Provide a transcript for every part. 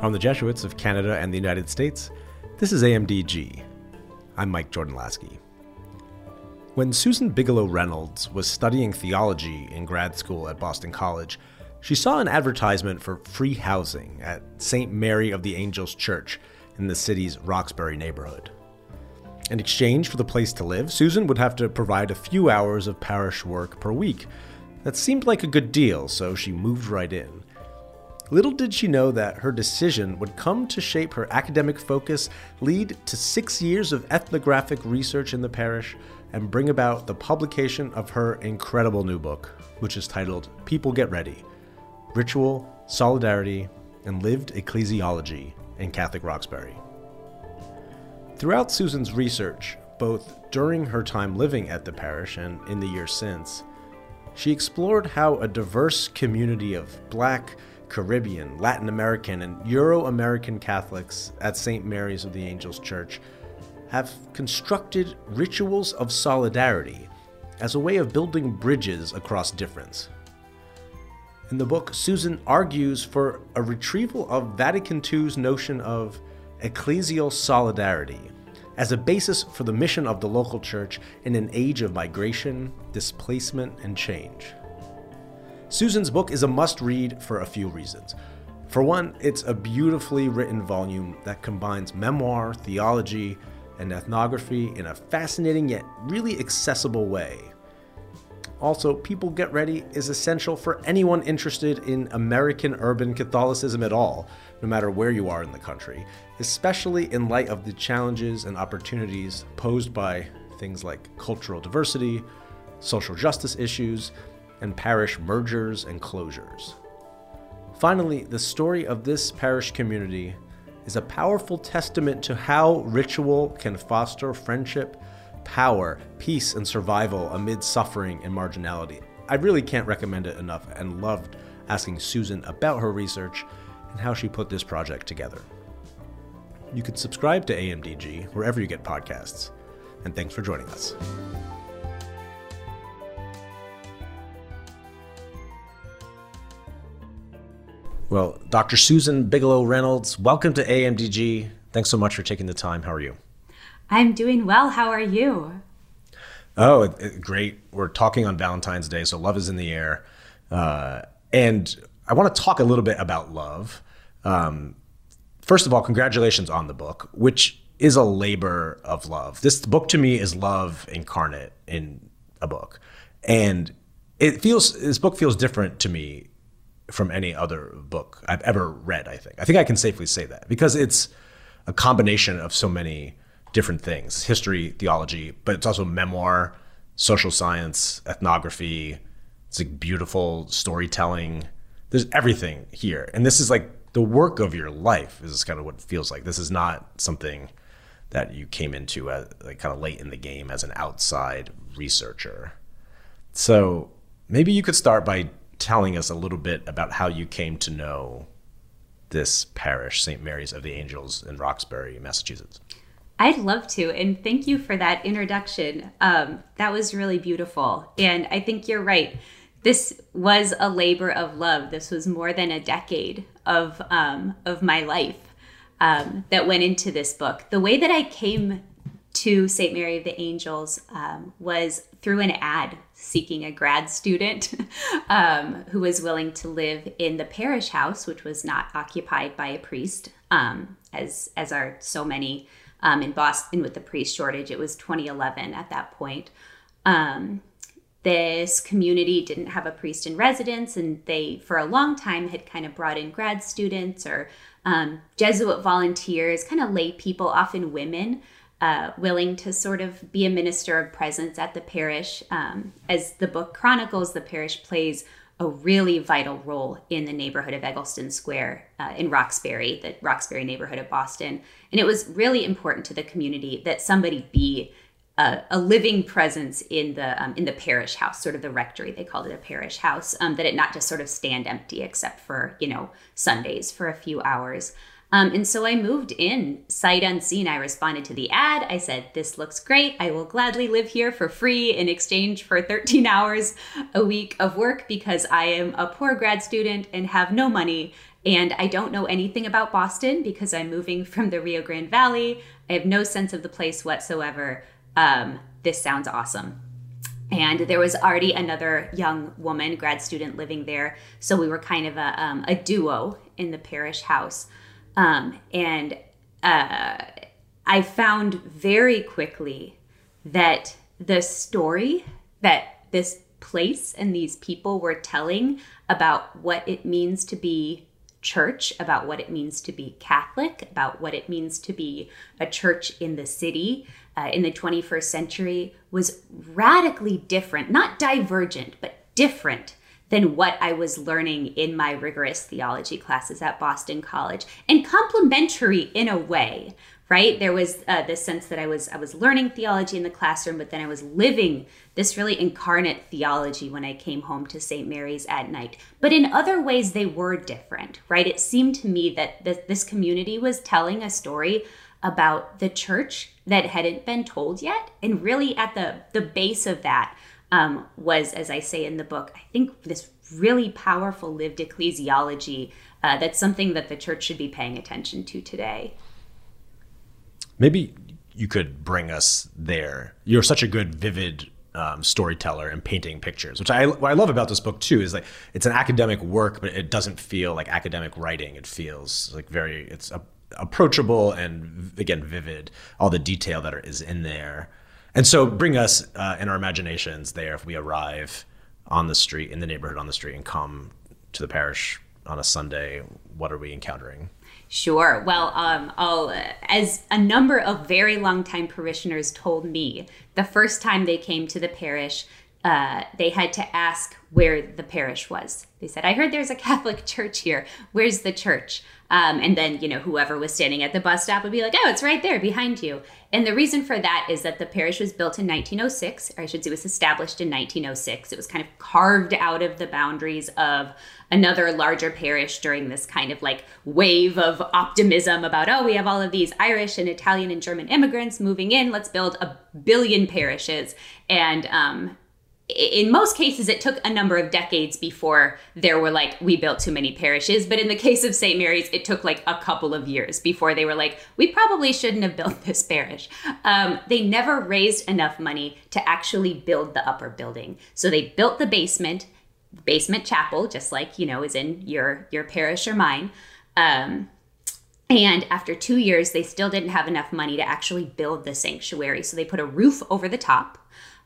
From the Jesuits of Canada and the United States, this is AMDG. I'm Mike Jordan Laskey. When Susan Bigelow Reynolds was studying theology in grad school at Boston College, she saw an advertisement for free housing at St. Mary of the Angels Church in the city's Roxbury neighborhood. In exchange for the place to live, Susan would have to provide a few hours of parish work per week. That seemed like a good deal, so she moved right in. Little did she know that her decision would come to shape her academic focus, lead to six years of ethnographic research in the parish, and bring about the publication of her incredible new book, which is titled People Get Ready Ritual, Solidarity, and Lived Ecclesiology in Catholic Roxbury. Throughout Susan's research, both during her time living at the parish and in the years since, she explored how a diverse community of Black, Caribbean, Latin American, and Euro American Catholics at St. Mary's of the Angels Church have constructed rituals of solidarity as a way of building bridges across difference. In the book, Susan argues for a retrieval of Vatican II's notion of ecclesial solidarity as a basis for the mission of the local church in an age of migration, displacement, and change. Susan's book is a must read for a few reasons. For one, it's a beautifully written volume that combines memoir, theology, and ethnography in a fascinating yet really accessible way. Also, People Get Ready is essential for anyone interested in American urban Catholicism at all, no matter where you are in the country, especially in light of the challenges and opportunities posed by things like cultural diversity, social justice issues, and parish mergers and closures. Finally, the story of this parish community is a powerful testament to how ritual can foster friendship, power, peace, and survival amid suffering and marginality. I really can't recommend it enough and loved asking Susan about her research and how she put this project together. You can subscribe to AMDG wherever you get podcasts. And thanks for joining us. Well, Dr. Susan Bigelow Reynolds, welcome to AMDG. Thanks so much for taking the time. How are you? I'm doing well. How are you? Oh, it, it, great. We're talking on Valentine's Day, so love is in the air. Uh, and I want to talk a little bit about love. Um, first of all, congratulations on the book, which is a labor of love. This book to me is love incarnate in a book. And it feels, this book feels different to me from any other book I've ever read, I think. I think I can safely say that because it's a combination of so many different things history, theology, but it's also memoir, social science, ethnography. It's like beautiful storytelling. There's everything here. And this is like the work of your life, is kind of what it feels like. This is not something that you came into as, like kind of late in the game as an outside researcher. So maybe you could start by telling us a little bit about how you came to know this parish, St. Mary's of the Angels in Roxbury, Massachusetts. I'd love to. And thank you for that introduction. Um, that was really beautiful. And I think you're right. This was a labor of love. This was more than a decade of, um, of my life um, that went into this book. The way that I came to St. Mary of the Angels um, was through an ad seeking a grad student um, who was willing to live in the parish house, which was not occupied by a priest, um, as as are so many um, in Boston with the priest shortage. It was 2011 at that point. Um, this community didn't have a priest in residence, and they, for a long time, had kind of brought in grad students or um, Jesuit volunteers, kind of lay people, often women uh, willing to sort of be a minister of presence at the parish. Um, as the book chronicles, the parish plays a really vital role in the neighborhood of Egleston Square uh, in Roxbury, the Roxbury neighborhood of Boston. And it was really important to the community that somebody be a, a living presence in the um, in the parish house, sort of the rectory. They called it a parish house. Um, that it not just sort of stand empty, except for you know Sundays for a few hours. Um, and so I moved in sight unseen. I responded to the ad. I said, This looks great. I will gladly live here for free in exchange for 13 hours a week of work because I am a poor grad student and have no money And I don't know anything about Boston because I'm moving from the Rio Grande Valley. I have no sense of the place whatsoever. Um, this sounds awesome. And there was already another young woman, grad student, living there. So we were kind of a, um, a duo in the parish house. Um, and uh, I found very quickly that the story that this place and these people were telling about what it means to be church, about what it means to be Catholic, about what it means to be a church in the city uh, in the 21st century was radically different, not divergent, but different than what I was learning in my rigorous theology classes at Boston College, and complementary in a way, right? There was uh, this sense that i was i was learning theology in the classroom but then i was living this really incarnate theology when i came home to st mary's at night. But in other ways they were different right? It seemed to me that th- this community was telling a story about the church that hadn't been told yet and really at the the base of that um, was as i say in the book i think this really powerful lived ecclesiology uh, that's something that the church should be paying attention to today Maybe you could bring us there. You're such a good, vivid um, storyteller and painting pictures, which I what I love about this book too is like it's an academic work, but it doesn't feel like academic writing. It feels like very it's a, approachable and again vivid. All the detail that are, is in there, and so bring us uh, in our imaginations there if we arrive on the street in the neighborhood on the street and come to the parish on a Sunday. What are we encountering? Sure. Well, um, I'll, as a number of very long-time parishioners told me, the first time they came to the parish, uh, they had to ask where the parish was. They said, I heard there's a Catholic church here. Where's the church? Um, and then, you know, whoever was standing at the bus stop would be like, oh, it's right there behind you. And the reason for that is that the parish was built in 1906, or I should say, it was established in 1906. It was kind of carved out of the boundaries of another larger parish during this kind of like wave of optimism about, oh, we have all of these Irish and Italian and German immigrants moving in. Let's build a billion parishes. And um, in most cases, it took a number of decades before there were like, we built too many parishes. But in the case of St. Mary's, it took like a couple of years before they were like, we probably shouldn't have built this parish. Um, they never raised enough money to actually build the upper building. So they built the basement basement chapel, just like you know is in your your parish or mine. Um, and after two years, they still didn't have enough money to actually build the sanctuary, so they put a roof over the top.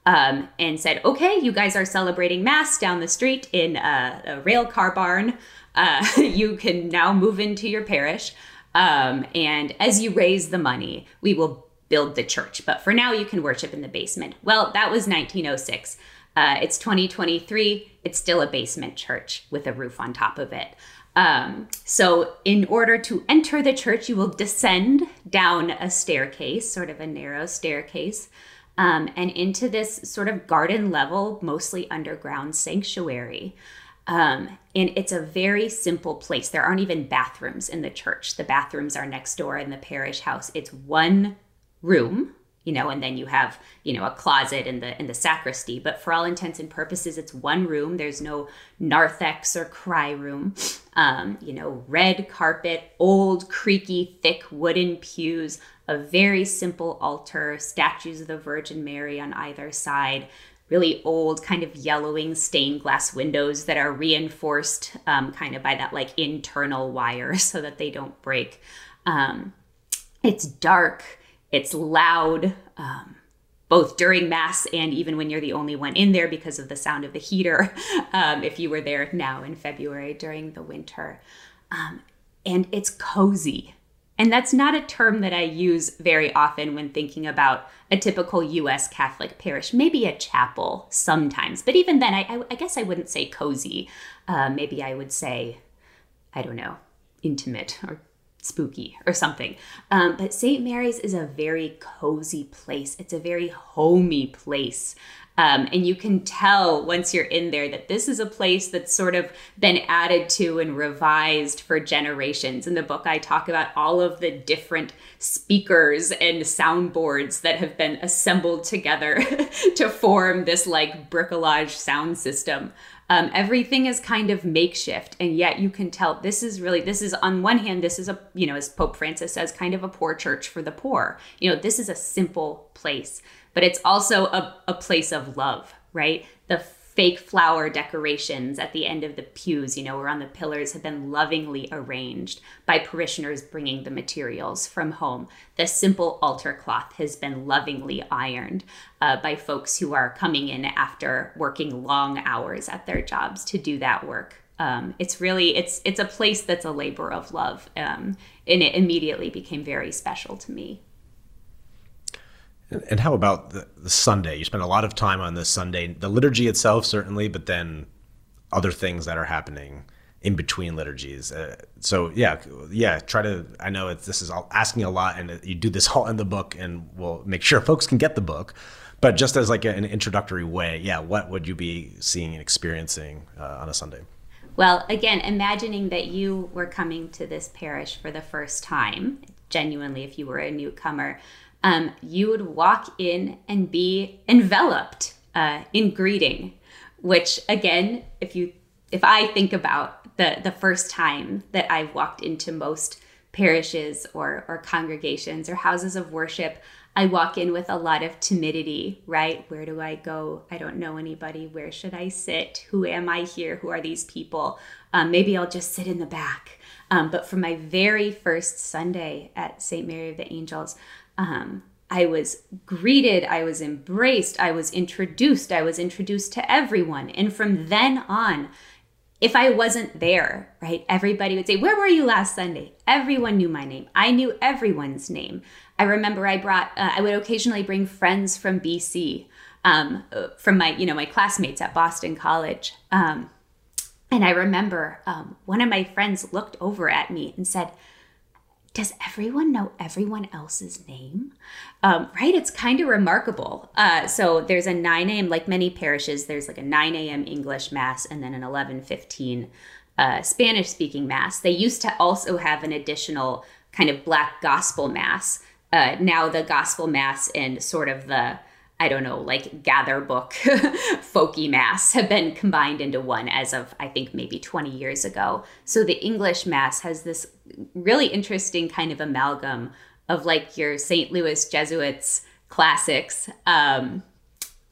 Um, and said, "Okay, you guys are celebrating mass down the street in a, a rail car barn. Uh, you can now move into your parish, um, and as you raise the money, we will build the church. But for now, you can worship in the basement." Well, that was 1906. Uh, it's 2023. It's still a basement church with a roof on top of it. Um, so, in order to enter the church, you will descend down a staircase, sort of a narrow staircase, um, and into this sort of garden level, mostly underground sanctuary. Um, and it's a very simple place. There aren't even bathrooms in the church. The bathrooms are next door in the parish house. It's one room you know and then you have you know a closet in the in the sacristy. But for all intents and purposes it's one room. There's no narthex or cry room. Um, you know red carpet old creaky thick wooden pews a very simple altar statues of the virgin mary on either side really old kind of yellowing stained glass windows that are reinforced um, kind of by that like internal wire so that they don't break. Um, it's dark it's loud, um, both during Mass and even when you're the only one in there because of the sound of the heater, um, if you were there now in February during the winter. Um, and it's cozy. And that's not a term that I use very often when thinking about a typical US Catholic parish, maybe a chapel sometimes. But even then, I, I, I guess I wouldn't say cozy. Uh, maybe I would say, I don't know, intimate or spooky or something. Um, but St. Mary's is a very cozy place. It's a very homey place. Um, and you can tell once you're in there that this is a place that's sort of been added to and revised for generations. In the book, I talk about all of the different speakers and soundboards that have been assembled together to form this like bricolage sound system. Um, everything is kind of makeshift, and yet you can tell this is really this is on one hand this is a you know as Pope Francis says kind of a poor church for the poor. You know this is a simple place, but it's also a, a place of love, right? The fake flower decorations at the end of the pews, you know, or on the pillars have been lovingly arranged by parishioners bringing the materials from home. The simple altar cloth has been lovingly ironed uh, by folks who are coming in after working long hours at their jobs to do that work. Um, it's really it's it's a place that's a labor of love, um, and it immediately became very special to me. And how about the, the, Sunday? You spend a lot of time on the Sunday, the liturgy itself, certainly, but then other things that are happening in between liturgies. Uh, so yeah, yeah. Try to. I know it's, this is all asking a lot, and you do this all in the book, and we'll make sure folks can get the book. But just as like an introductory way, yeah. What would you be seeing and experiencing uh, on a Sunday? Well, again, imagining that you were coming to this parish for the first time, genuinely, if you were a newcomer, um, you would walk in and be enveloped uh, in greeting, which again, if you if I think about the the first time that I've walked into most parishes or or congregations or houses of worship, I walk in with a lot of timidity, right? Where do I go? I don't know anybody. Where should I sit? Who am I here? Who are these people? Um, maybe I'll just sit in the back. Um, but for my very first Sunday at St. Mary of the Angels, um, I was greeted, I was embraced, I was introduced, I was introduced to everyone. And from then on, if I wasn't there, right, everybody would say, Where were you last Sunday? Everyone knew my name. I knew everyone's name. I remember I brought, uh, I would occasionally bring friends from BC, um, from my, you know, my classmates at Boston College. Um, and I remember um, one of my friends looked over at me and said, does everyone know everyone else's name? Um, right? It's kind of remarkable. Uh, so there's a 9 a.m., like many parishes, there's like a 9 a.m. English Mass and then an 11:15 uh, Spanish speaking Mass. They used to also have an additional kind of Black Gospel Mass. Uh, now the Gospel Mass and sort of the I don't know, like gather book, folky mass have been combined into one as of, I think, maybe 20 years ago. So the English mass has this really interesting kind of amalgam of like your St. Louis Jesuits classics um,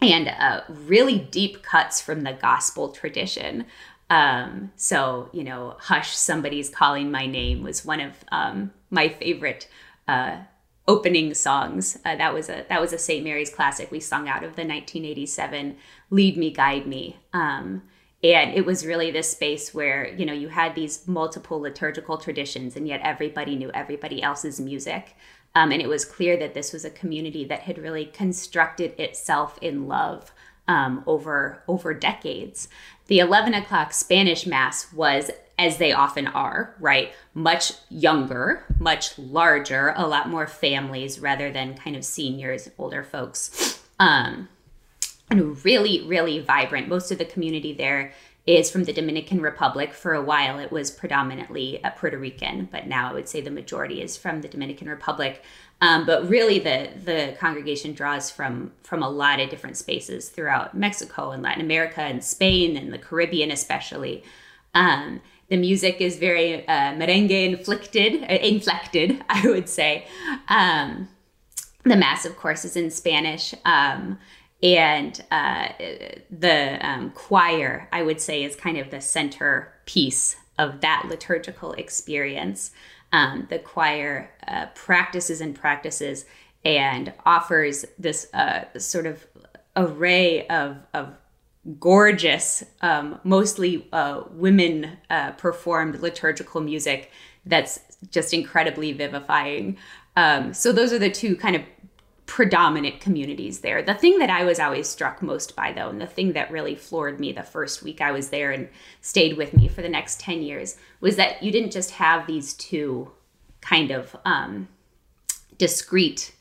and uh, really deep cuts from the gospel tradition. Um, so, you know, Hush, Somebody's Calling My Name was one of um, my favorite uh, opening songs. Uh, that was a that was a St. Mary's classic we sung out of the 1987 "Lead Me, Guide Me," um, and it was really this space where you know you had these multiple liturgical traditions, and yet everybody knew everybody else's music. Um, and it was clear that this was a community that had really constructed itself in love um, over over decades. The 11 o'clock Spanish Mass was as they often are, right? Much younger, much larger, a lot more families rather than kind of seniors, older folks. Um, and really, really vibrant. Most of the community there is from the Dominican Republic. For a while, it was predominantly uh, Puerto Rican, but now I would say the majority is from the Dominican Republic. Um, but really, the the congregation draws from from a lot of different spaces throughout Mexico and Latin America and Spain and the Caribbean, especially. Um, the music is very uh, merengue inflicted, uh, inflected, I would say. Um, the mass, of course, is in Spanish. Um, and uh, the um, choir, I would say, is kind of the center piece of that liturgical experience. Um, the choir uh, practices and practices and offers this uh, sort of array of, of gorgeous, um, mostly uh, women uh, performed liturgical music that's just incredibly vivifying. Um, so those are the two kind of predominant communities there. The thing that I was always struck most by, though, and the thing that really floored me the first week I was there and stayed with me for the next 10 years, was that you didn't just have these two kind of um, discrete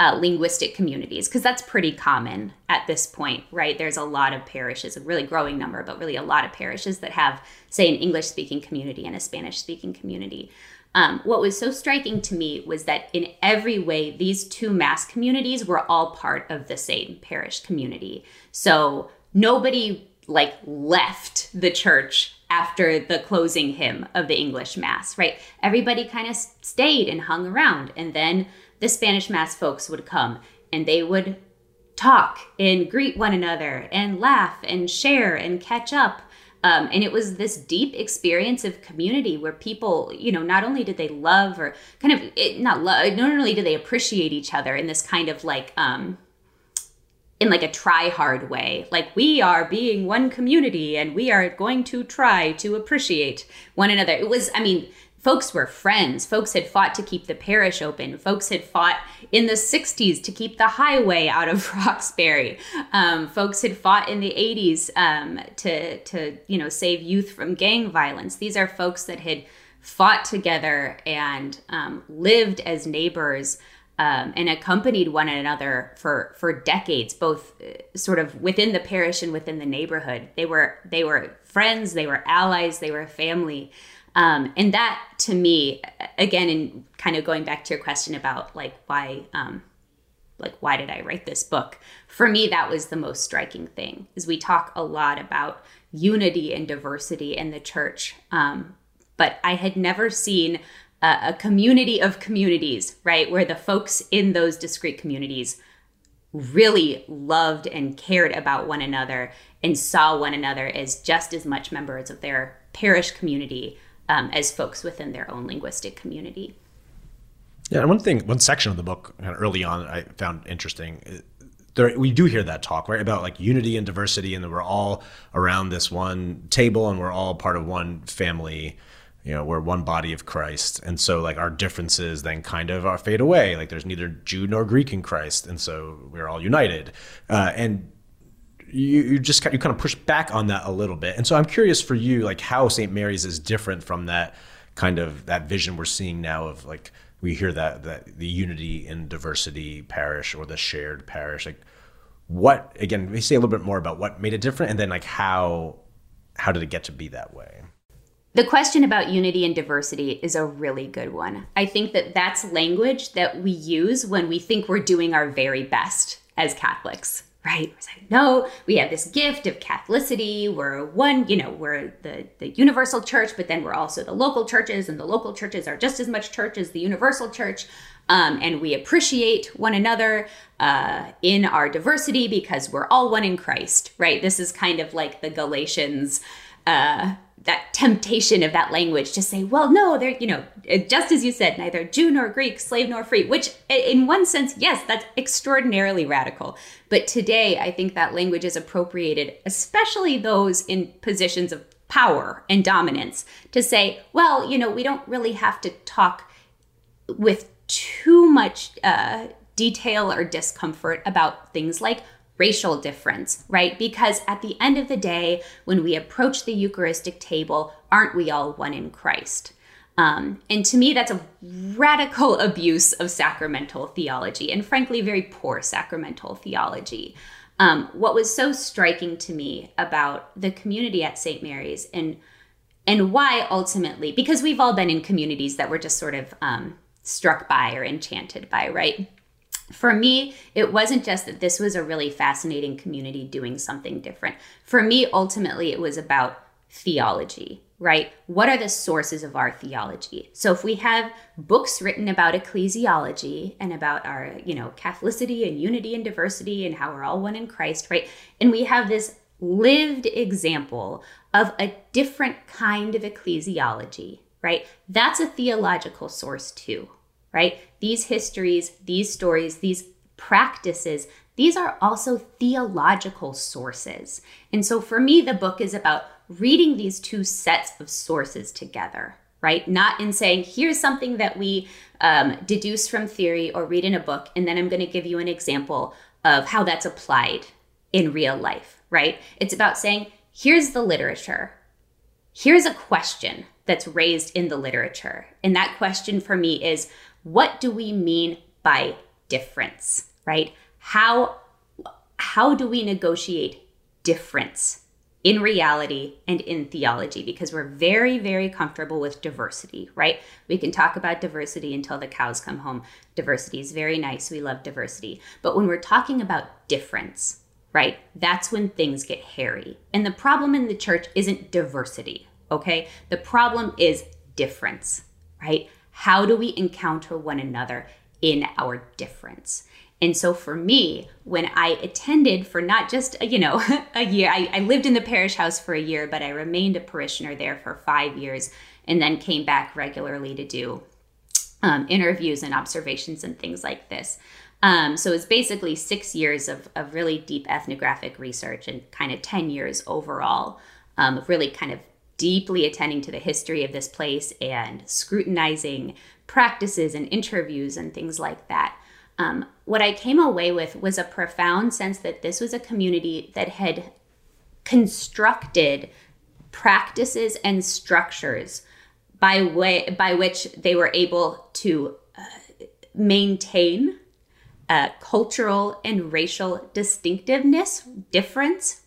uh, linguistic communities because that's pretty common at this point, right? There's a lot of parishes, a really growing number, but really a lot of parishes that have, say, an English speaking community and a Spanish speaking community. Um, what was so striking to me was that in every way, these two mass communities were all part of the same parish community. So nobody like left the church after the closing hymn of the English Mass, right? Everybody kind of stayed and hung around. And then the Spanish Mass folks would come and they would talk and greet one another and laugh and share and catch up. Um, and it was this deep experience of community where people, you know, not only did they love or kind of it, not love, not only did they appreciate each other in this kind of like, um, in like a try hard way. Like we are being one community and we are going to try to appreciate one another. It was, I mean, folks were friends. Folks had fought to keep the parish open. Folks had fought in the 60s to keep the highway out of Roxbury. Um, folks had fought in the 80s um, to, to, you know, save youth from gang violence. These are folks that had fought together and um, lived as neighbors um, and accompanied one another for for decades, both uh, sort of within the parish and within the neighborhood. They were they were friends, they were allies, they were family, um, and that to me, again, and kind of going back to your question about like why. Um, like why did i write this book for me that was the most striking thing is we talk a lot about unity and diversity in the church um, but i had never seen a, a community of communities, right? Where the folks in those discrete communities really loved and cared about one another and saw one another as just as much members of their parish community um, as folks within their own linguistic community. Yeah, and one thing, one section of the book kind of early on, I found interesting. Uh, there, we do hear that talk right about like unity and diversity, and that we're all around this one table, and we're all part of one family you know we're one body of christ and so like our differences then kind of are fade away like there's neither jew nor greek in christ and so we're all united uh, and you, you just you kind of push back on that a little bit. And so i'm curious for you like how st mary's is different from that kind of that vision we're seeing now of like we hear that that the unity in diversity parish or the shared parish like what again we say a little bit more about what made it different and then like how how did it get to be that way? The question about unity and diversity is a really good one. I think that that's language that we use when we think we're doing our very best as Catholics, right? We're saying, no, we have this gift of Catholicity. We're one, you know, we're the, the universal church, but then we're also the local churches, and the local churches are just as much church as the universal church. Um, and we appreciate one another uh, in our diversity because we're all one in Christ, right? This is kind of like the Galatians. Uh, that temptation of that language to say, well, no, they're, you know, just as you said, neither Jew nor Greek, slave nor free, which in one sense, yes, that's extraordinarily radical. But today, I think that language is appropriated, especially those in positions of power and dominance, to say, well, you know, we don't really have to talk with too much uh, detail or discomfort about things like racial difference, right? Because at the end of the day, when we approach the Eucharistic table, aren't we all one in Christ? Um, and to me, that's a radical abuse of sacramental theology, and frankly, very poor sacramental theology. Um, what was so striking to me about the community at St. Mary's and and why ultimately, because we've all been in communities that we're just sort of um, struck by or enchanted by, right? For me, it wasn't just that this was a really fascinating community doing something different. For me, ultimately, it was about theology, right? What are the sources of our theology? So if we have books written about ecclesiology and about our, you know, Catholicity and unity and diversity and how we're all one in Christ, right? And we have this lived example of a different kind of ecclesiology, right? That's a theological source too, right? These histories, these stories, these practices, these are also theological sources. And so for me, the book is about reading these two sets of sources together, right? Not in saying, here's something that we um, deduce from theory or read in a book, and then I'm going to give you an example of how that's applied in real life, right? It's about saying, here's the literature. Here's a question that's raised in the literature. And that question for me is what do we mean by difference, right? How how do we negotiate difference in reality and in theology because we're very very comfortable with diversity right we can talk about diversity until the cows come home diversity is very nice we love diversity but when we're talking about difference right? That's when things get hairy. And the problem in the church isn't diversity, okay? The problem is difference, right? How do we encounter one another in our difference? And so for me, when I attended for not just, you know, a year, I, I, lived in the parish house for a year, but I remained a parishioner there for five years and then came back regularly to do um, interviews and observations and things like this. Um, so it's basically six years of, of really deep ethnographic research and kind of 10 years overall um, of really kind of deeply attending to the history of this place and scrutinizing practices and interviews and things like that. Um, what I came away with was a profound sense that this was a community that had constructed practices and structures by way by which they were able to uh, maintain cultural and racial distinctiveness, difference,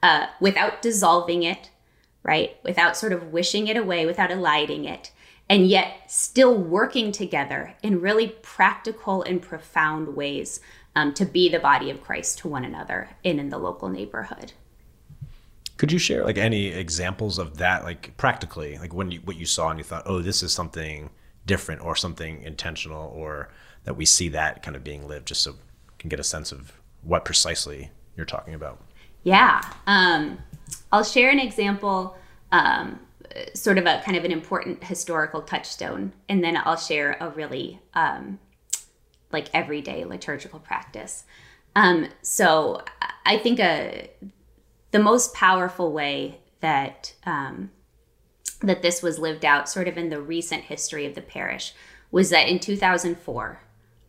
uh, without dissolving it, right? Without sort of wishing it away, without eliding it, and yet still working together in really practical and profound ways um, to be the body of Christ to one another and in the local neighborhood. Could you share like any examples of that, like practically, like when you what you saw and you thought, oh, this is something different or something intentional, or that we see that kind of being lived, just so can get a sense of what precisely you're talking about. Yeah, um, I'll share an example, um, sort of a kind of an important historical touchstone, and then I'll share a really um, like everyday liturgical practice. Um, so I think a the most powerful way that um, that this was lived out, sort of in the recent history of the parish, was that in 2004,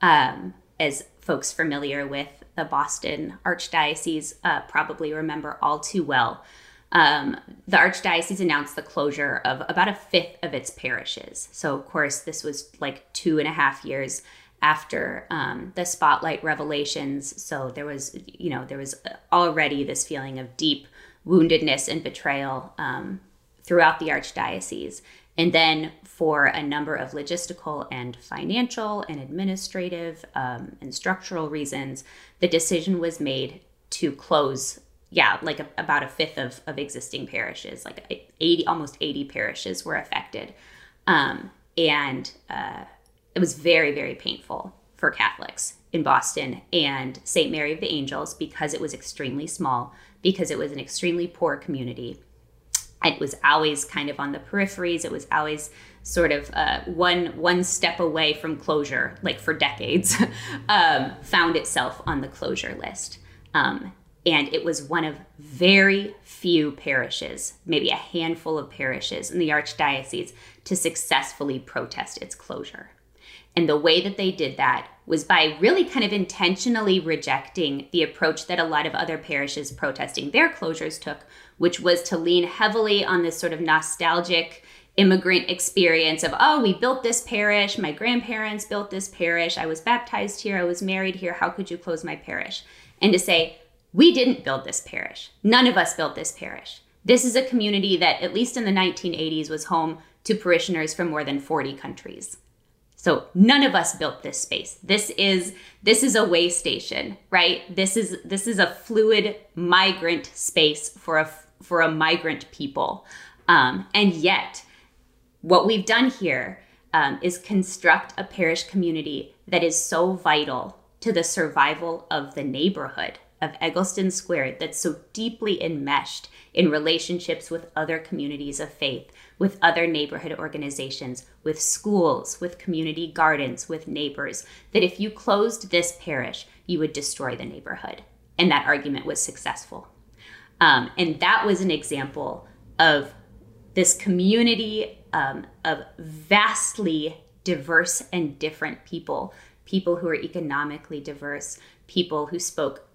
um, as folks familiar with the Boston Archdiocese uh, probably remember all too well, um, the Archdiocese announced the closure of about a fifth of its parishes. So, of course, this was like two and a half years after um, the spotlight revelations. So there was, you know, there was already this feeling of deep woundedness and betrayal um, throughout the archdiocese. And then for a number of logistical and financial and administrative um, and structural reasons, the decision was made to close yeah, like a, about a fifth of, of existing parishes, like 80, almost 80 parishes were affected. Um, and uh, it was very, very painful for Catholics in Boston and St. Mary of the Angels because it was extremely small, because it was an extremely poor community. It was always kind of on the peripheries. It was always sort of uh, one one step away from closure, like for decades. um, found itself on the closure list, um, and it was one of very few parishes, maybe a handful of parishes in the archdiocese, to successfully protest its closure. And the way that they did that was by really kind of intentionally rejecting the approach that a lot of other parishes protesting their closures took, which was to lean heavily on this sort of nostalgic immigrant experience of, oh, we built this parish, my grandparents built this parish, I was baptized here, I was married here, how could you close my parish? And to say, we didn't build this parish. None of us built this parish. This is a community that, at least in the 1980s, was home to parishioners from more than 40 countries. So none of us built this space. This is this is a way station, right? This is this is a fluid migrant space for a for a migrant people, um, and yet what we've done here um, is construct a parish community that is so vital to the survival of the neighborhood of Egleston Square that's so deeply enmeshed in relationships with other communities of faith, with other neighborhood organizations, with schools, with community gardens, with neighbors, that if you closed this parish, you would destroy the neighborhood. And that argument was successful. Um, and that was an example of this community um, of vastly diverse and different people people who are economically diverse, people who spoke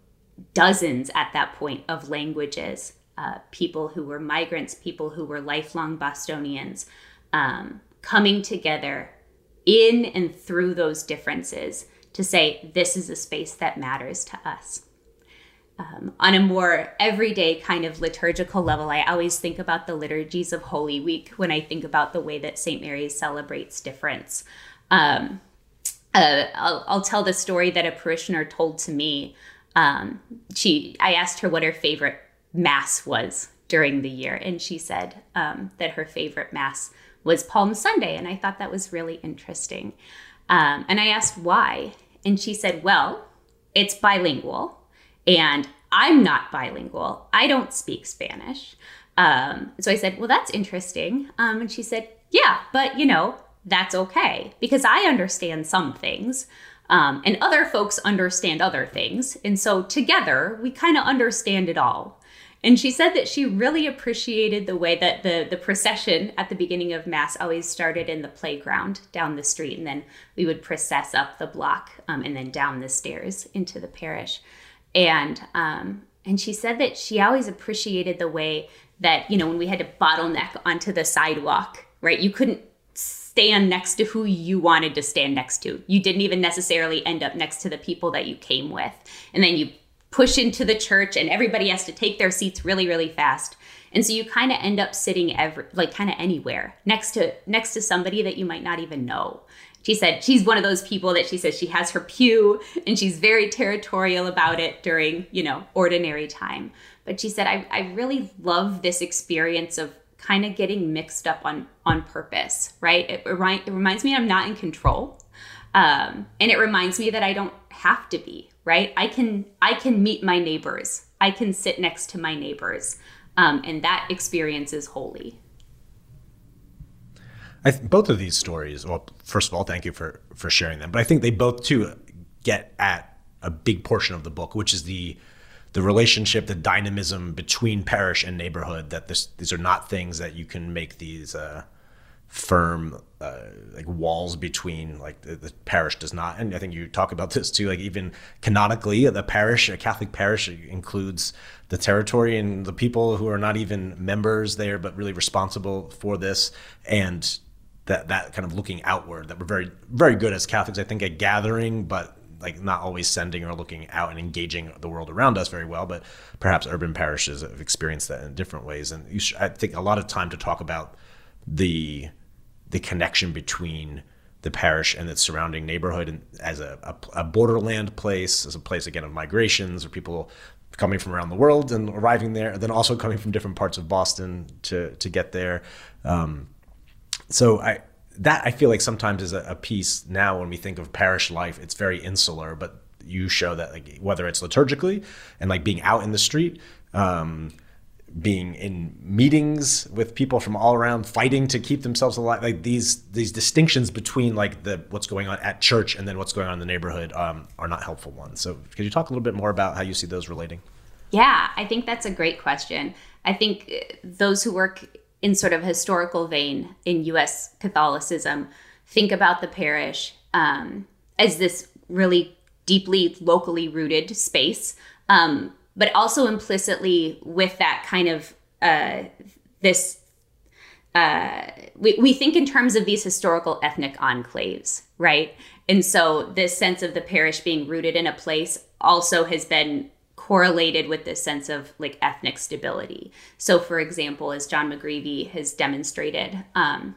dozens at that point of languages, uh, people who were migrants, people who were lifelong Bostonians, um, coming together in and through those differences to say, this is a space that matters to us. Um, on a more everyday kind of liturgical level, I always think about the liturgies of Holy Week when I think about the way that St. Mary's celebrates difference. Um, uh, I'll, I'll, tell the story that a parishioner told to me um, she I asked her what her favorite mass was during the year, and she said um, that her favorite mass was Palm Sunday, and I thought that was really interesting. Um, and I asked why, and she said, "Well, it's bilingual, and I'm not bilingual. I don't speak Spanish." Um, so I said, "Well, that's interesting," um, and she said, "Yeah, but you know." That's okay because I understand some things. Um, and other folks understand other things. And so together, we kind of understand it all. And she said that she really appreciated the way that the, the procession at the beginning of Mass always started in the playground down the street. And then we would process up the block um, and then down the stairs into the parish. And, um, and she said that she always appreciated the way that, you know, when we had to bottleneck onto the sidewalk, right? You couldn't stand next to who you wanted to stand next to. You didn't even necessarily end up next to the people that you came with. And then you push into the church and everybody has to take their seats really really fast. And so you kind of end up sitting every like kind of anywhere next to next to somebody that you might not even know. She said she's one of those people that she says she has her pew and she's very territorial about it during, you know, ordinary time. But she said, I, I really love this experience of kind of getting mixed up on on purpose, right? It, it reminds me I'm not in control, um, and it reminds me that I don't have to be, right? I can I can meet my neighbors, I can sit next to my neighbors, um, and that experience is holy. I th- both of these stories. Well, first of all, thank you for for sharing them. But I think they both too get at a big portion of the book, which is the the relationship, the dynamism between parish and neighborhood. That this, these are not things that you can make these uh, firm uh, like walls between. Like the, the, parish does not, and I think you talk about this too. Like even canonically, the parish, a Catholic parish, includes the territory and the people who are not even members there, but really responsible for this and. That, that kind of looking outward that we're very very good as Catholics I think at gathering but like not always sending or looking out and engaging the world around us very well, but perhaps urban parishes have experienced that in different ways. And should, I think a lot of time to talk about the the connection between the parish and its surrounding neighborhood and as a, a, a borderland place, as a place again of migrations or people coming from around the world and arriving there, and then also coming from different parts of Boston to to get there. Um, so I that I feel like sometimes is a, a, piece now when we think of parish life, it's very insular, but you show that like whether it's liturgically and like being out in the street, um, being in meetings with people from all around, fighting to keep themselves alive, like these these distinctions between like the what's going on at church and then what's going on in the neighborhood um, are not helpful ones. So could you talk a little bit more about how you see those relating? Yeah, I think that's a great question. I think uh, those who work in sort of historical vein in U.S. Catholicism, think about the parish um, as this really deeply locally rooted space, um, but also implicitly with that kind of uh, this. Uh, we, we think in terms of these historical ethnic enclaves, right? And so, this sense of the parish being rooted in a place also has been correlated with this sense of like ethnic stability. So, for example, as John McGreevy has demonstrated um,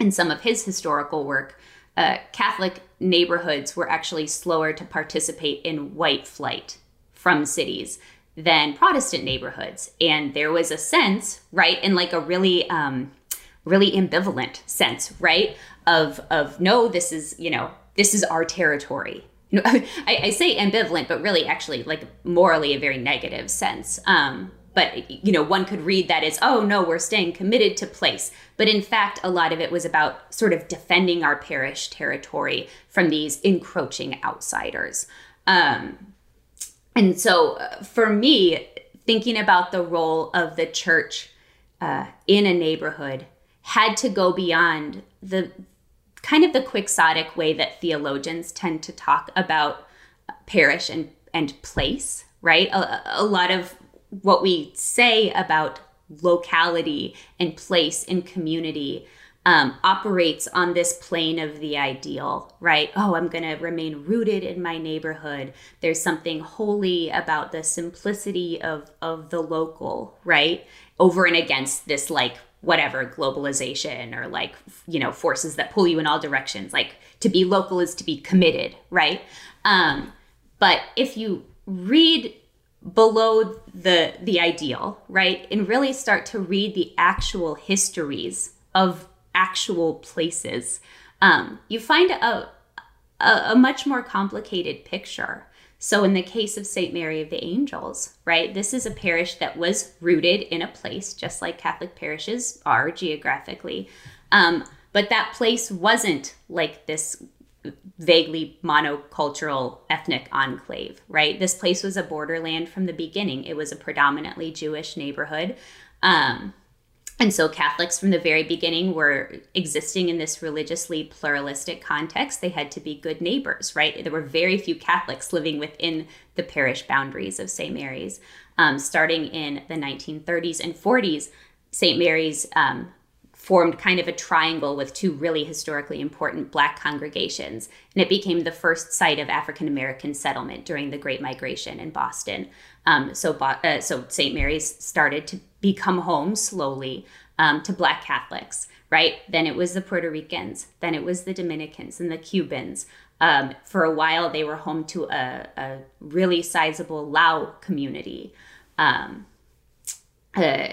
in some of his historical work, uh, Catholic neighborhoods were actually slower to participate in white flight from cities than Protestant neighborhoods. And there was a sense, right, in like a really, um, really ambivalent sense, right, of of no, this is you know this is our territory you know, I, I, say ambivalent, but really, actually, like morally, a very negative sense. Um, but you know, one could read that as, oh no, we're staying committed to place. But in fact, a lot of it was about sort of defending our parish territory from these encroaching outsiders. Um, and so, uh, for me, thinking about the role of the church uh, in a neighborhood had to go beyond the kind of the quixotic way that theologians tend to talk about parish and, and place, right? A, a lot of what we say about locality and place and community um, operates on this plane of the ideal, right? Oh, I'm going to remain rooted in my neighborhood. There's something holy about the simplicity of, of the local, right? Over and against this like whatever globalization or like you know forces that pull you in all directions like to be local is to be committed right um, but if you read below the the ideal, right? And really start to read the actual histories of actual places, um, you find a, a, a much more complicated picture. So, in the case of St. Mary of the Angels, right, this is a parish that was rooted in a place, just like Catholic parishes are geographically. Um, but that place wasn't like this vaguely monocultural ethnic enclave, right? This place was a borderland from the beginning. It was a predominantly Jewish neighborhood. Um, and so Catholics from the very beginning were existing in this religiously pluralistic context. They had to be good neighbors, right? There were very few Catholics living within the parish boundaries of St. Mary's. Um, starting in the 1930s and 40s, St. Mary's um, formed kind of a triangle with two really historically important black congregations. And it became the first site of African American settlement during the Great Migration in Boston. Um, so, uh, so St. Mary's started to become home slowly um, to black Catholics, right? Then it was the Puerto Ricans, then it was the Dominicans and the Cubans. Um, for a while, they were home to a, a really sizable Lao community. Um, uh,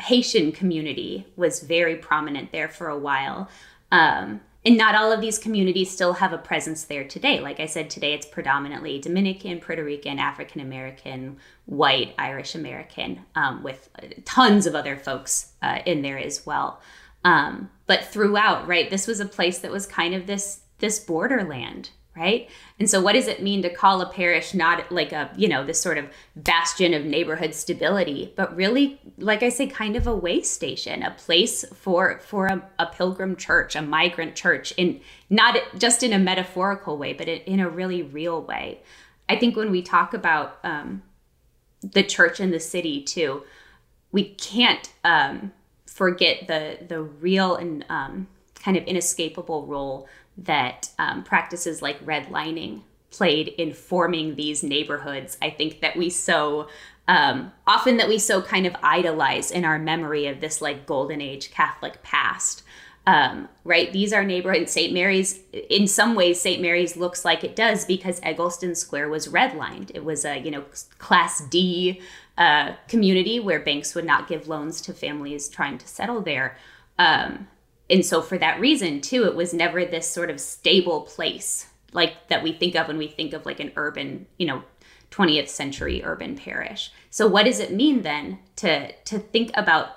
Haitian community was very prominent there for a while. Um, and not all of these communities still have a presence there today. Like I said, today it's predominantly Dominican, Puerto Rican, African American, white, Irish American, um, with tons of other folks uh, in there as well. Um, but throughout, right, this was a place that was kind of this this borderland, right? And so, what does it mean to call a parish not like a, you know, this sort of bastion of neighborhood stability, but really, like I say, kind of a way station, a place for for a, a pilgrim church, a migrant church, in not just in a metaphorical way, but in a really real way. I think when we talk about um, the church in the city too, we can't um, forget the the real and um, kind of inescapable role that um, practices like redlining played in forming these neighborhoods. I think that we so um, often that we so kind of idolize in our memory of this like golden age Catholic past. Um, right? These are neighborhoods. St. Mary's, in some ways, St. Mary's looks like it does because Egleston Square was redlined. It was a you know Class D uh, community where banks would not give loans to families trying to settle there. Um, and so for that reason too it was never this sort of stable place like that we think of when we think of like an urban you know 20th century urban parish. So what does it mean then to to think about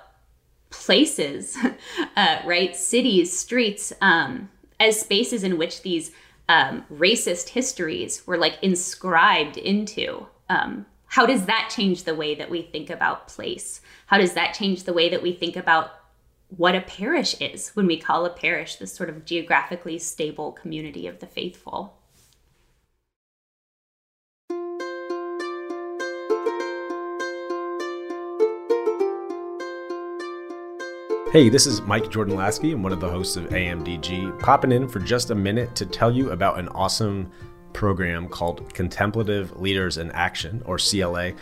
places uh, right cities streets um, as spaces in which these um, racist histories were like inscribed into? Um, how does that change the way that we think about place? How does that change the way that we think about what a parish is when we call a parish this sort of geographically stable community of the faithful. Hey, this is Mike Jordan Laskey. I'm one of the hosts of AMDG, popping in for just a minute to tell you about an awesome program called Contemplative Leaders in Action, or CLA.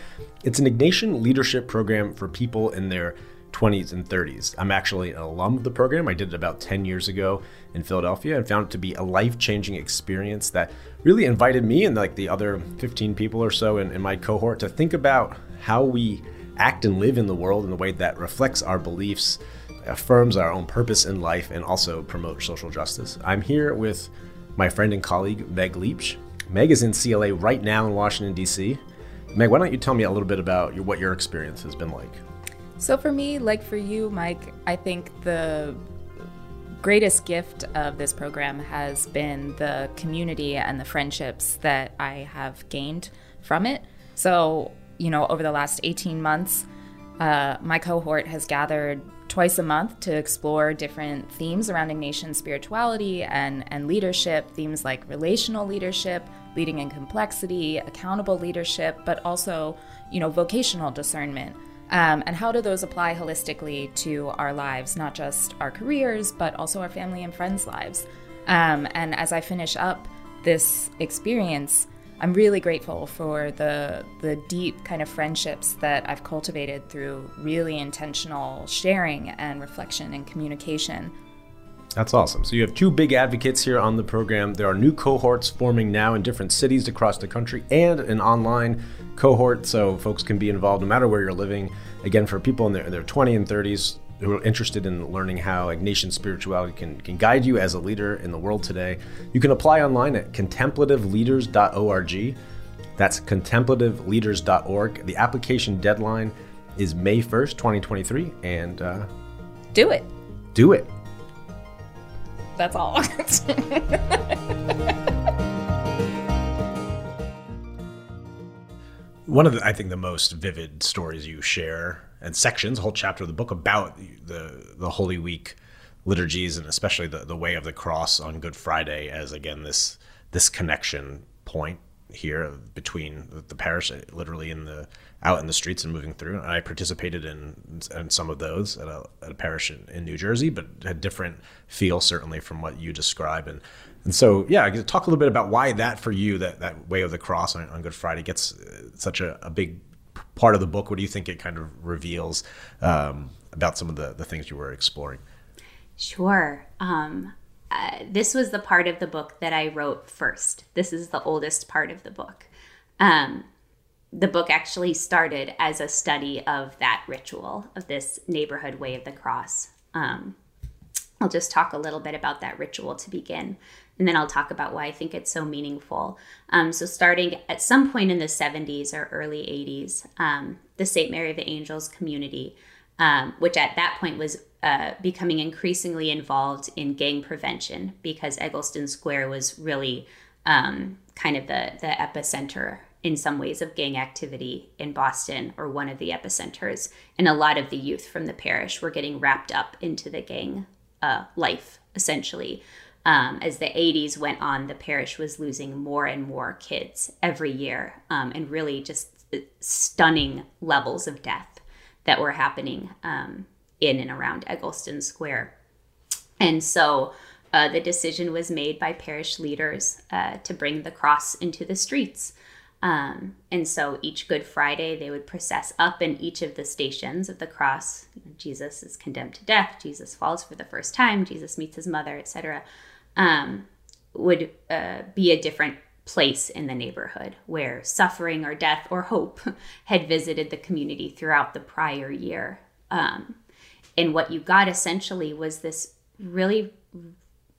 It's an Ignatian leadership program for people in their 20s and 30s. I'm actually an alum of the program. I did it about 10 years ago in Philadelphia and found it to be a life-changing experience that really invited me and like the other 15 people or so in, in my cohort to think about how we act and live in the world in a way that reflects our beliefs, affirms our own purpose in life, and also promotes social justice. I'm here with my friend and colleague, Meg Leach. Meg is in CLA right now in Washington, D.C. Meg, why don't you tell me a little bit about your, what your experience has been like? So, for me, like for you, Mike, I think the greatest gift of this program has been the community and the friendships that I have gained from it. So, you know, over the last 18 months, uh, my cohort has gathered twice a month to explore different themes around Ignatian spirituality and, and leadership, themes like relational leadership, leading in complexity, accountable leadership, but also, you know, vocational discernment. Um, and how do those apply holistically to our lives, not just our careers, but also our family and friends' lives? Um, and as I finish up this experience, I'm really grateful for the the deep kind of friendships that I've cultivated through really intentional sharing and reflection and communication. That's awesome. So you have two big advocates here on the program. There are new cohorts forming now in different cities across the country and an online cohort so folks can be involved no matter where you're living. Again, for people in their, their 20 and 30s who are interested in learning how Ignatian spirituality can, can guide you as a leader in the world today, you can apply online at contemplativeleaders.org. That's contemplativeleaders.org. The application deadline is May 1st, 2023. And uh, do it. Do it. That's all. One of the, I think, the most vivid stories you share and sections, a whole chapter of the book about the the Holy Week liturgies and especially the, the way of the cross on Good Friday as again this this connection point here between the, parish literally in the out in the streets and moving through. And I participated in in some of those at a, at a parish in, in, New Jersey, but had different feel certainly from what you describe. And and so yeah, talk a little bit about why that for you that that way of the cross on, on Good Friday gets uh, such a, a, big part of the book. What do you think it kind of reveals um, about some of the the things you were exploring? Sure. Um, uh, this was the part of the book that I wrote first. This is the oldest part of the book. Um, the book actually started as a study of that ritual of this neighborhood way of the cross. Um, I'll just talk a little bit about that ritual to begin, and then I'll talk about why I think it's so meaningful. Um, so, starting at some point in the 70s or early 80s, um, the St. Mary of the Angels community, um, which at that point was uh, becoming increasingly involved in gang prevention because Egleston Square was really um, kind of the, the epicenter in some ways of gang activity in Boston or one of the epicenters. And a lot of the youth from the parish were getting wrapped up into the gang uh, life, essentially. Um, as the 80s went on, the parish was losing more and more kids every year um, and really just stunning levels of death that were happening um, in and around Egleston Square. And so uh, the decision was made by parish leaders uh, to bring the cross into the streets. Um, and so each Good Friday, they would process up in each of the stations of the cross. Jesus is condemned to death. Jesus falls for the first time. Jesus meets his mother, etc. Um, would uh, be a different place in the neighborhood where suffering or death or hope had visited the community throughout the prior year. Um, and what you got essentially was this really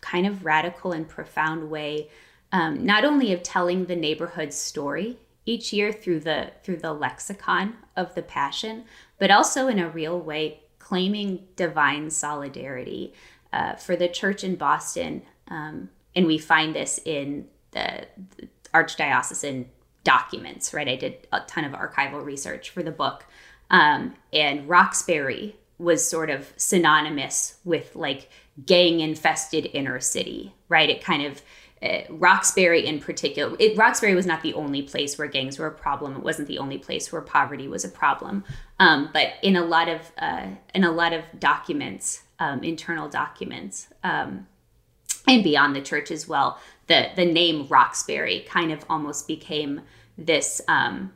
kind of radical and profound way um, not only of telling the neighborhood story each year through the through the lexicon of the passion, but also in a real way claiming divine solidarity uh, for the church in Boston. Um, and we find this in the, the archdiocesan documents, right? I did a ton of archival research for the book. Um, and Roxbury was sort of synonymous with like gang infested inner city, right? It kind of uh, Roxbury in particular, it, Roxbury was not the only place where gangs were a problem. It wasn't the only place where poverty was a problem. Um, but in a lot of uh, in a lot of documents, um, internal documents, um, and beyond the church as well, the the name Roxbury kind of almost became this um,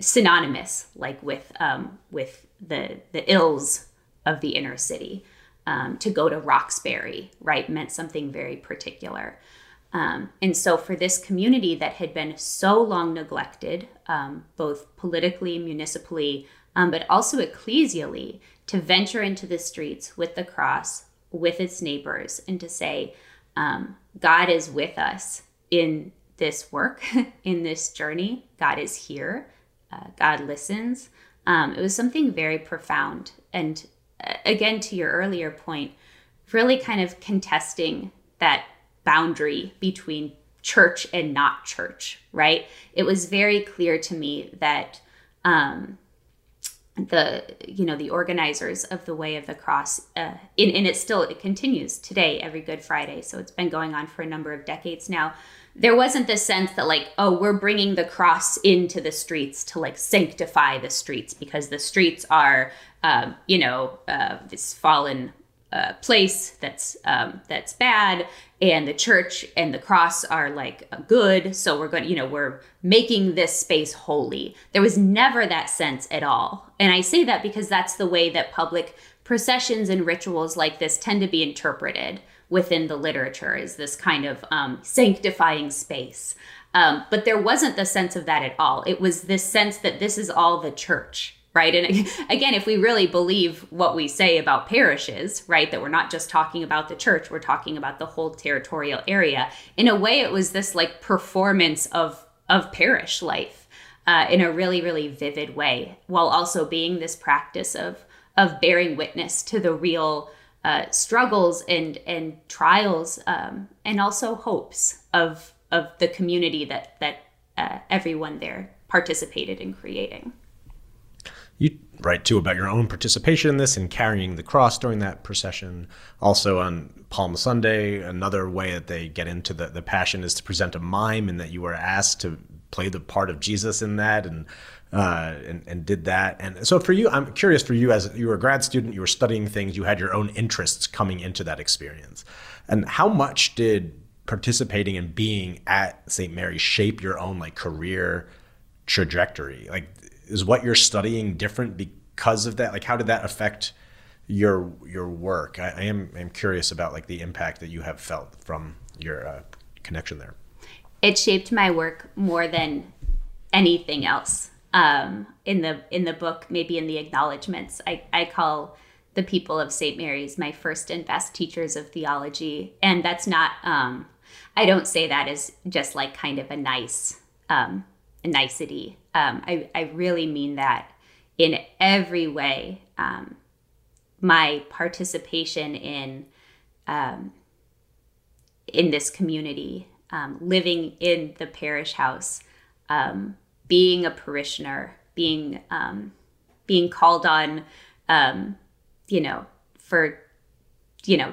synonymous, like with um, with the the ills of the inner city. Um, to go to Roxbury, right, meant something very particular. Um, and so, for this community that had been so long neglected, um, both politically, municipally, um, but also ecclesially, to venture into the streets with the cross, with its neighbors, and to say, um, God is with us in this work, in this journey. God is here. Uh, God listens. Um, it was something very profound. And uh, again, to your earlier point, really kind of contesting that boundary between church and not church, right? It was very clear to me that um, the you know the organizers of the Way of the Cross, uh, and it still it continues today every Good Friday, so it's been going on for a number of decades now. There wasn't this sense that like oh we're bringing the cross into the streets to like sanctify the streets because the streets are um, you know uh, this fallen uh, place that's um, that's bad and the church and the cross are like good so we're going to you know we're making this space holy. There was never that sense at all. And i say that because that's the way that public processions and rituals like this tend to be interpreted within the literature is this kind of um, sanctifying space. Um, but there wasn't the sense of that at all. It was this sense that this is all the church, right? And again, if we really believe what we say about parishes, right, that we're not just talking about the church, we're talking about the whole territorial area. In a way, it was this like performance of of parish life uh, in a really, really vivid way, while also being this practice of of bearing witness to the real uh, struggles and and trials um, and also hopes of of the community that that uh, everyone there participated in creating. You write too about your own participation in this and carrying the cross during that procession. Also on Palm Sunday, another way that they get into the, the passion is to present a mime, and that you were asked to play the part of Jesus in that, and uh, and, and did that. And so for you, I'm curious for you as you were a grad student, you were studying things, you had your own interests coming into that experience, and how much did participating and being at St. Mary shape your own like career trajectory? Like, is what you're studying different because of that? Like, how did that affect your your work? I, I am am curious about like the impact that you have felt from your uh, connection there. It shaped my work more than anything else. Um, in the in the book, maybe in the acknowledgments, I, I call the people of St. Mary's my first and best teachers of theology, and that's not um, I don't say that as just like kind of a nice um, a nicety. Um, I, I really mean that in every way. Um, my participation in um, in this community, um, living in the parish house, um, being a parishioner, being being called on, you know, for you know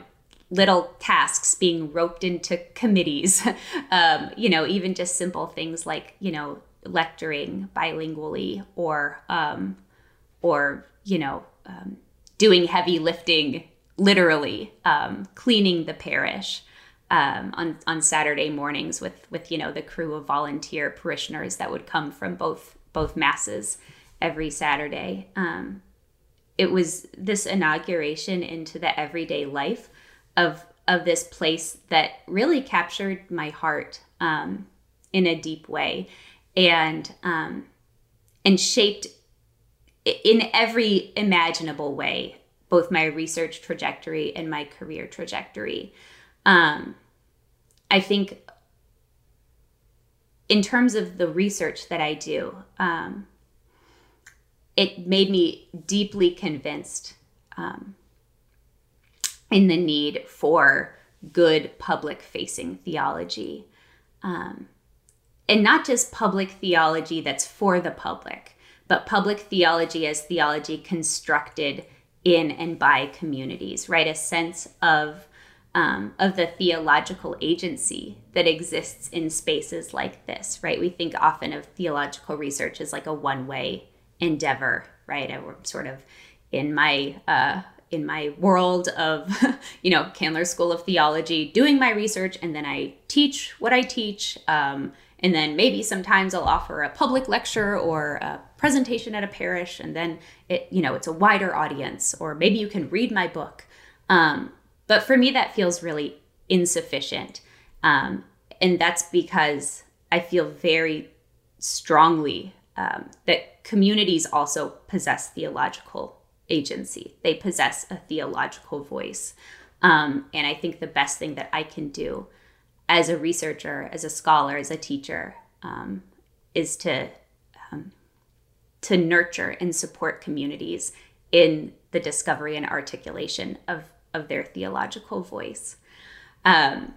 little tasks being roped into committees um, you know even just simple things like you know lecturing bilingually or um, or you know um, doing heavy lifting literally um, cleaning the parish um, on on Saturday mornings with with you know the crew of volunteer parishioners that would come from both both masses every Saturday. Um, it was this inauguration into the everyday life of of this place that really captured my heart um, in a deep way and um, and shaped in every imaginable way both my research trajectory and my career trajectory um, i think in terms of the research that i do um, it made me deeply convinced um, in the need for good public facing theology. Um, and not just public theology that's for the public, but public theology as theology constructed in and by communities, right? A sense of um, of the theological agency that exists in spaces like this, right? We think often of theological research as like a one way endeavor, right? I'm sort of in my uh, in my world of, you know, Candler School of Theology, doing my research, and then I teach what I teach. Um, and then maybe sometimes I'll offer a public lecture or a presentation at a parish, and then it, you know, it's a wider audience. Or maybe you can read my book. Um, but for me, that feels really insufficient, um, and that's because I feel very strongly um, that communities also possess theological agency. They possess a theological voice. Um, and I think the best thing that I can do as a researcher, as a scholar, as a teacher, um, is to um, to nurture and support communities in the discovery and articulation of of their theological voice. Um,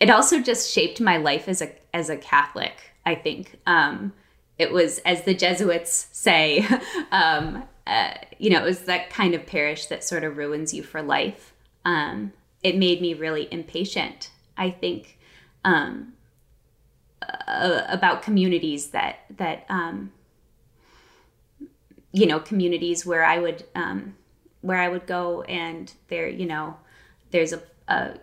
it also just shaped my life as a as a Catholic. I think um, it was, as the Jesuits say, um, uh, you know, it was that kind of parish that sort of ruins you for life. Um, it made me really impatient, I think, uh, about communities that, that, um, you know, communities where I would, um, where I would go and there, you know, there's a, a,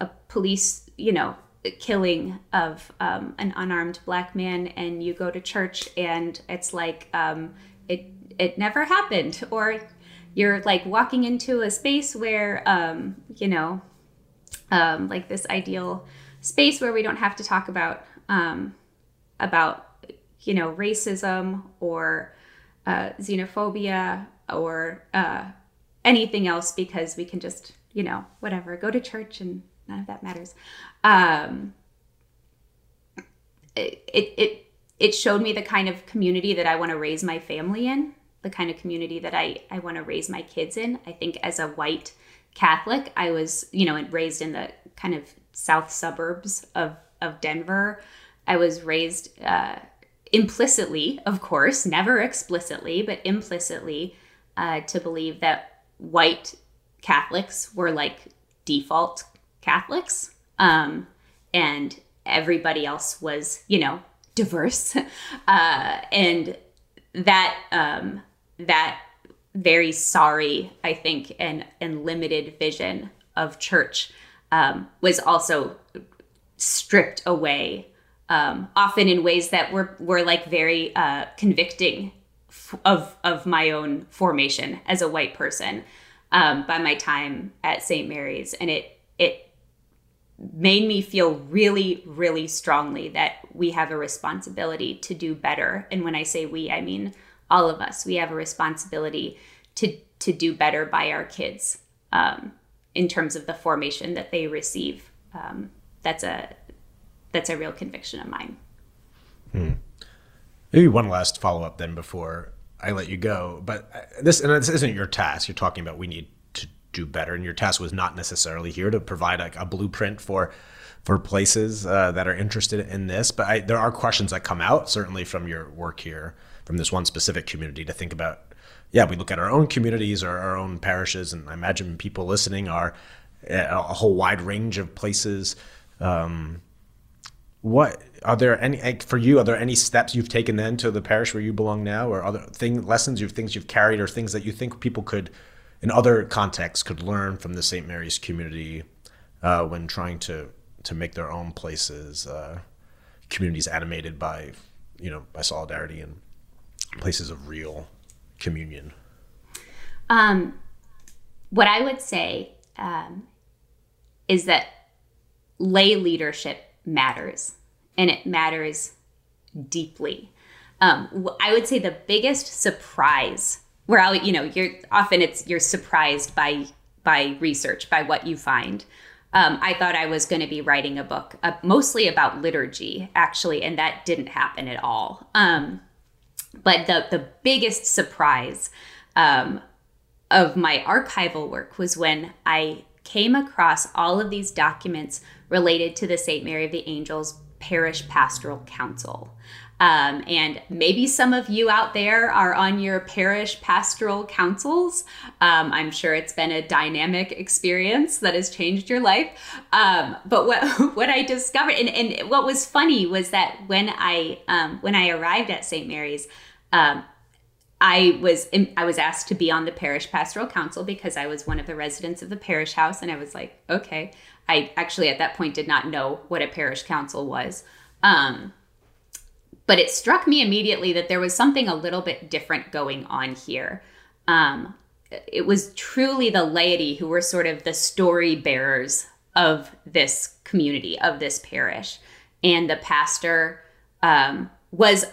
a police, you know, killing of um, an unarmed black man and you go to church and it's like um, it it never happened or you're like walking into a space where um, you know um, like this ideal space where we don't have to talk about um, about you know racism or uh, xenophobia or uh, anything else because we can just you know whatever go to church and none of that matters. Um, it, it it showed me the kind of community that I want to raise my family in, the kind of community that I I want to raise my kids in. I think as a white Catholic, I was you know raised in the kind of south suburbs of of Denver. I was raised uh, implicitly, of course, never explicitly, but implicitly, uh, to believe that white Catholics were like default Catholics, um, and everybody else was, you know, diverse, uh, and that um, that very sorry, I think, and and limited vision of church um, was also stripped away, um, often in ways that were were like very uh, convicting of of my own formation as a white person um, by my time at St. Mary's, and it it made me feel really really strongly that we have a responsibility to do better. And when I say we, I mean all of us. We have a responsibility to to do better by our kids. Um, in terms of the formation that they receive. Um, that's a that's a real conviction of mine. Hmm. Maybe one last follow up then before I let you go. But uh, this and this isn't your task. You're talking about we need to do better, and your task was not necessarily here to provide a, a blueprint for for places uh, that are interested in this. But I, there are questions that come out certainly from your work here, from this one specific community, to think about yeah, we look at our own communities or our own parishes, and I imagine people listening are a whole wide range of places. Um, what are there any for you? Are there any steps you've taken then to the parish where you belong now, or other thing lessons you've things you've carried, or things that you think people could, in other contexts, could learn from the St. Mary's community uh, when trying to to make their own places, uh, communities animated by, you know, by solidarity and places of real communion? Um, what I would say um, is that lay leadership matters, and it matters deeply. Um, I would say the biggest surprise, where I, you know, you're often it's you're surprised by by research, by what you find. Um, I thought I was going to be writing a book uh, mostly about liturgy, actually, and that didn't happen at all. Um, but the the biggest surprise um, of my archival work was when I came across all of these documents related to the St. Mary of the Angels Parish Pastoral Council. Um, and maybe some of you out there are on your parish pastoral councils. Um, I'm sure it's been a dynamic experience that has changed your life. Um, but what what I discovered and, and what was funny was that when I um, when I arrived at St. Mary's, um, I was I was asked to be on the parish pastoral council because I was one of the residents of the parish house, and I was like, okay. I actually at that point did not know what a parish council was. Um, but it struck me immediately that there was something a little bit different going on here. Um, it was truly the laity who were sort of the story bearers of this community, of this parish. And the pastor um, was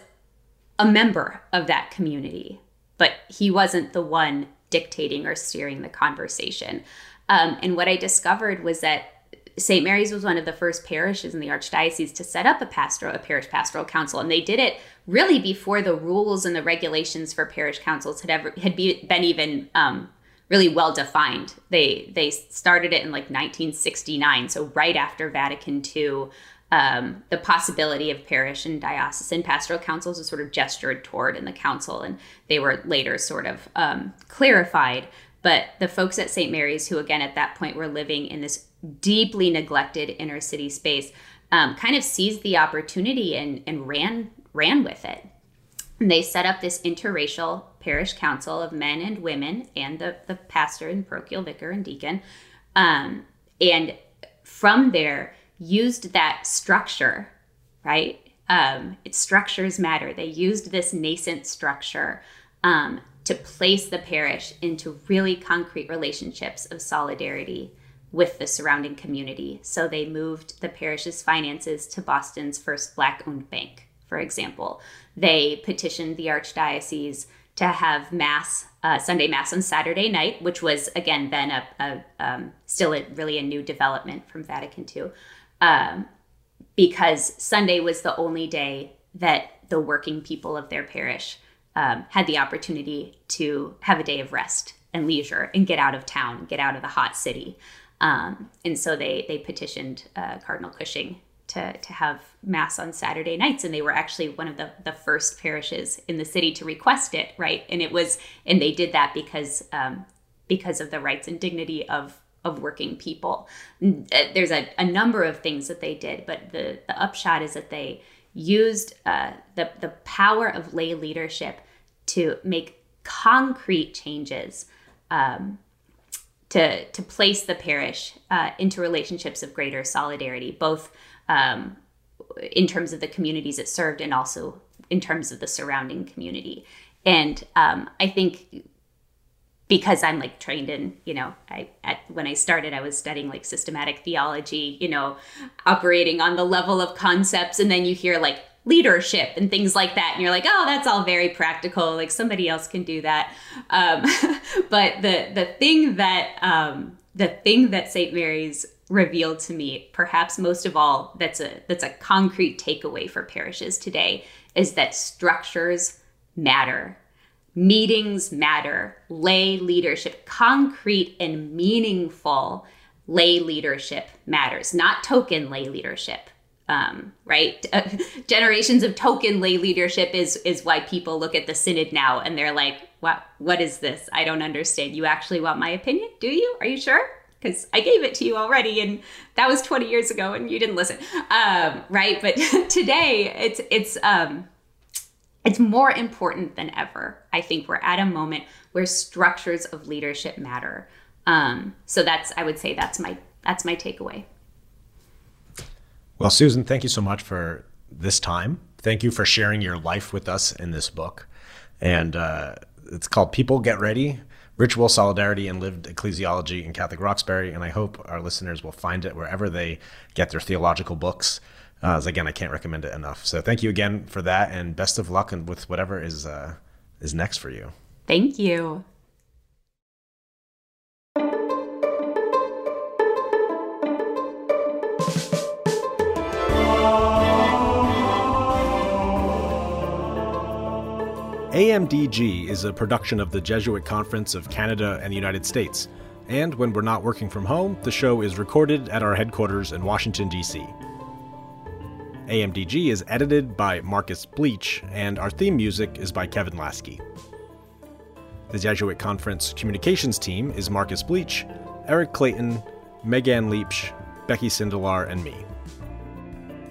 a member of that community, but he wasn't the one dictating or steering the conversation. Um, and what I discovered was that St. Mary's was one of the first parishes in the archdiocese to set up a pastoral, a parish pastoral council, and they did it really before the rules and the regulations for parish councils had ever had be, been even um, really well defined. They they started it in like 1969, so right after Vatican II. Um, the possibility of parish and diocesan pastoral councils was sort of gestured toward in the council, and they were later sort of um, clarified. But the folks at St. Mary's, who again at that point were living in this deeply neglected inner city space, um, kind of seized the opportunity and, and ran ran with it. And they set up this interracial parish council of men and women, and the the pastor and parochial vicar and deacon, um, and from there used that structure, right? Um, its structures matter. They used this nascent structure um, to place the parish into really concrete relationships of solidarity with the surrounding community. So they moved the parish's finances to Boston's first black owned bank, for example. They petitioned the archdiocese to have mass, uh, Sunday mass on Saturday night, which was again then a, a um, still a, really a new development from Vatican II, um, because Sunday was the only day that the working people of their parish um, had the opportunity to have a day of rest and leisure and get out of town, get out of the hot city. Um, and so they they petitioned uh, Cardinal Cushing to to have mass on Saturday nights, and they were actually one of the the first parishes in the city to request it, right? And it was and they did that because um, because of the rights and dignity of of working people. Uh, there's a, a number of things that they did, but the the upshot is that they used uh, the the power of lay leadership to make concrete changes. Um, to to place the parish uh, into relationships of greater solidarity, both um, in terms of the communities it served and also in terms of the surrounding community. And um, I think because I'm like trained in, you know, I at when I started, I was studying like systematic theology, you know, operating on the level of concepts, and then you hear like leadership and things like that. And you're like oh that's all very practical. Like somebody else can do that. Um, but the the thing that um, the thing that st mary's revealed to me perhaps most of all that's a that's a concrete takeaway for parishes today is that structures matter. Meetings matter. Lay leadership concrete and meaningful lay leadership matters not token lay leadership um, right? Uh, generations of token lay leadership is is why people look at the synod now and they're like, "What? What is this? I don't understand. You actually want my opinion? Do you? Are you sure?" Because I gave it to you already, and that was 20 years ago, and you didn't listen, um, right? But today, it's it's um, it's more important than ever. I think we're at a moment where structures of leadership matter. Um, so that's I would say that's my that's my takeaway. Well, Susan, thank you so much for this time. Thank you for sharing your life with us in this book. And uh, it's called People Get Ready Ritual Solidarity and Lived Ecclesiology in Catholic Roxbury. And I hope our listeners will find it wherever they get their theological books. Uh, as again, I can't recommend it enough. So thank you again for that, and best of luck with whatever is uh, is next for you. Thank you. AMDG is a production of the Jesuit Conference of Canada and the United States, and when we're not working from home, the show is recorded at our headquarters in Washington, D.C. AMDG is edited by Marcus Bleech, and our theme music is by Kevin Laskey. The Jesuit Conference communications team is Marcus Bleech, Eric Clayton, Megan Leach, Becky Sindelar, and me.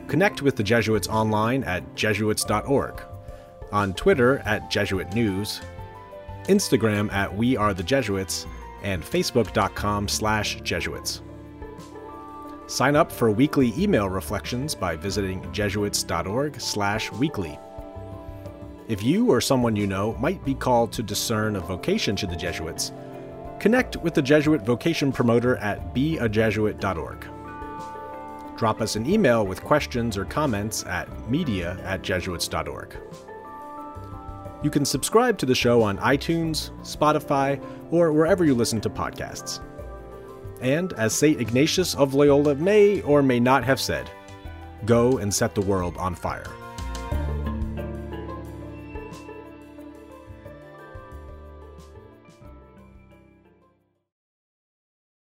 Connect with the Jesuits online at jesuits.org on Twitter at Jesuit News, Instagram at We Are the Jesuits, and Facebook.com slash Jesuits. Sign up for weekly email reflections by visiting jesuits.org slash weekly. If you or someone you know might be called to discern a vocation to the Jesuits, connect with the Jesuit vocation promoter at beajesuit.org. Drop us an email with questions or comments at media at jesuits.org. You can subscribe to the show on iTunes, Spotify, or wherever you listen to podcasts. And as St. Ignatius of Loyola may or may not have said, go and set the world on fire.